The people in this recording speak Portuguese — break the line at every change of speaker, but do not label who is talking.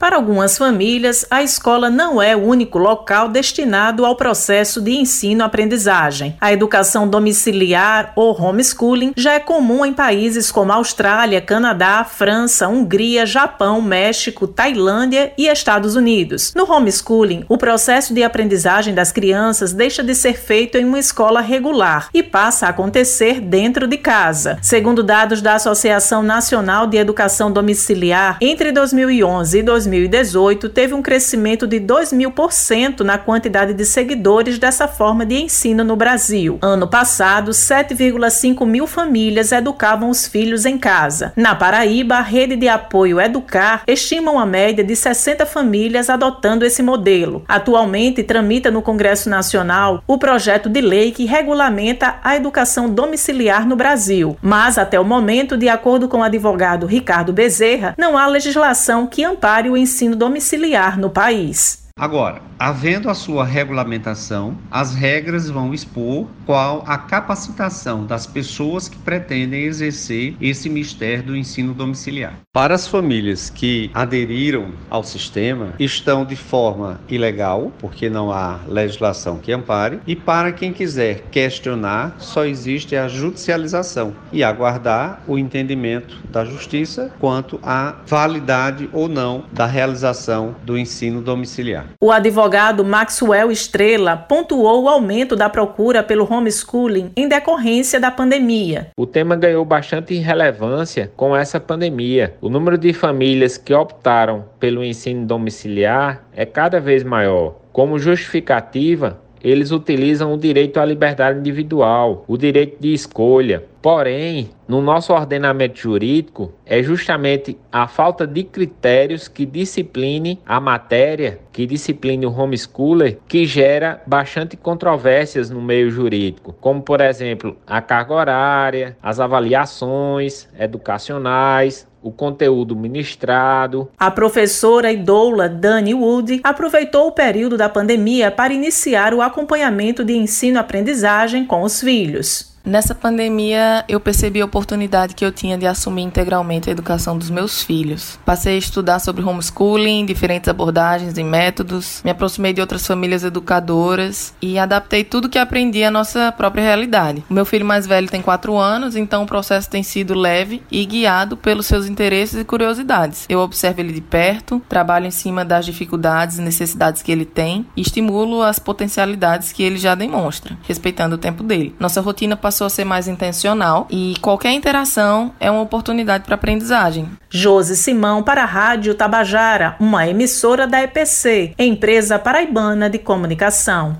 Para algumas famílias, a escola não é o único local destinado ao processo de ensino-aprendizagem. A educação domiciliar ou homeschooling já é comum em países como Austrália, Canadá, França, Hungria, Japão, México, Tailândia e Estados Unidos. No homeschooling, o processo de aprendizagem das crianças deixa de ser feito em uma escola regular e passa a acontecer dentro de casa. Segundo dados da Associação Nacional de Educação Domiciliar, entre 2011 e 2012, 2018 teve um crescimento de 2 mil por cento na quantidade de seguidores dessa forma de ensino no Brasil. Ano passado, 7,5 mil famílias educavam os filhos em casa. Na Paraíba, a rede de apoio Educar estima uma média de 60 famílias adotando esse modelo. Atualmente, tramita no Congresso Nacional o projeto de lei que regulamenta a educação domiciliar no Brasil. Mas, até o momento, de acordo com o advogado Ricardo Bezerra, não há legislação que ampare o ensino domiciliar no país.
Agora, havendo a sua regulamentação, as regras vão expor qual a capacitação das pessoas que pretendem exercer esse mistério do ensino domiciliar. Para as famílias que aderiram ao sistema, estão de forma ilegal, porque não há legislação que ampare, e para quem quiser questionar, só existe a judicialização e aguardar o entendimento da justiça quanto à validade ou não da realização do ensino domiciliar.
O advogado Maxwell Estrela pontuou o aumento da procura pelo homeschooling em decorrência da pandemia.
O tema ganhou bastante relevância com essa pandemia. O número de famílias que optaram pelo ensino domiciliar é cada vez maior. Como justificativa, eles utilizam o direito à liberdade individual, o direito de escolha. Porém, no nosso ordenamento jurídico, é justamente a falta de critérios que discipline a matéria, que discipline o homeschooler, que gera bastante controvérsias no meio jurídico, como por exemplo a carga horária, as avaliações educacionais, o conteúdo ministrado.
A professora e doula Dani Wood aproveitou o período da pandemia para iniciar o acompanhamento de ensino-aprendizagem com os filhos.
Nessa pandemia, eu percebi a oportunidade que eu tinha de assumir integralmente a educação dos meus filhos. Passei a estudar sobre homeschooling, diferentes abordagens e métodos, me aproximei de outras famílias educadoras e adaptei tudo que aprendi à nossa própria realidade. O meu filho mais velho tem 4 anos, então o processo tem sido leve e guiado pelos seus interesses e curiosidades. Eu observo ele de perto, trabalho em cima das dificuldades e necessidades que ele tem e estimulo as potencialidades que ele já demonstra, respeitando o tempo dele. Nossa rotina passou passou a ser mais intencional e qualquer interação é uma oportunidade para aprendizagem.
Josi Simão para a Rádio Tabajara, uma emissora da EPC, empresa paraibana de comunicação.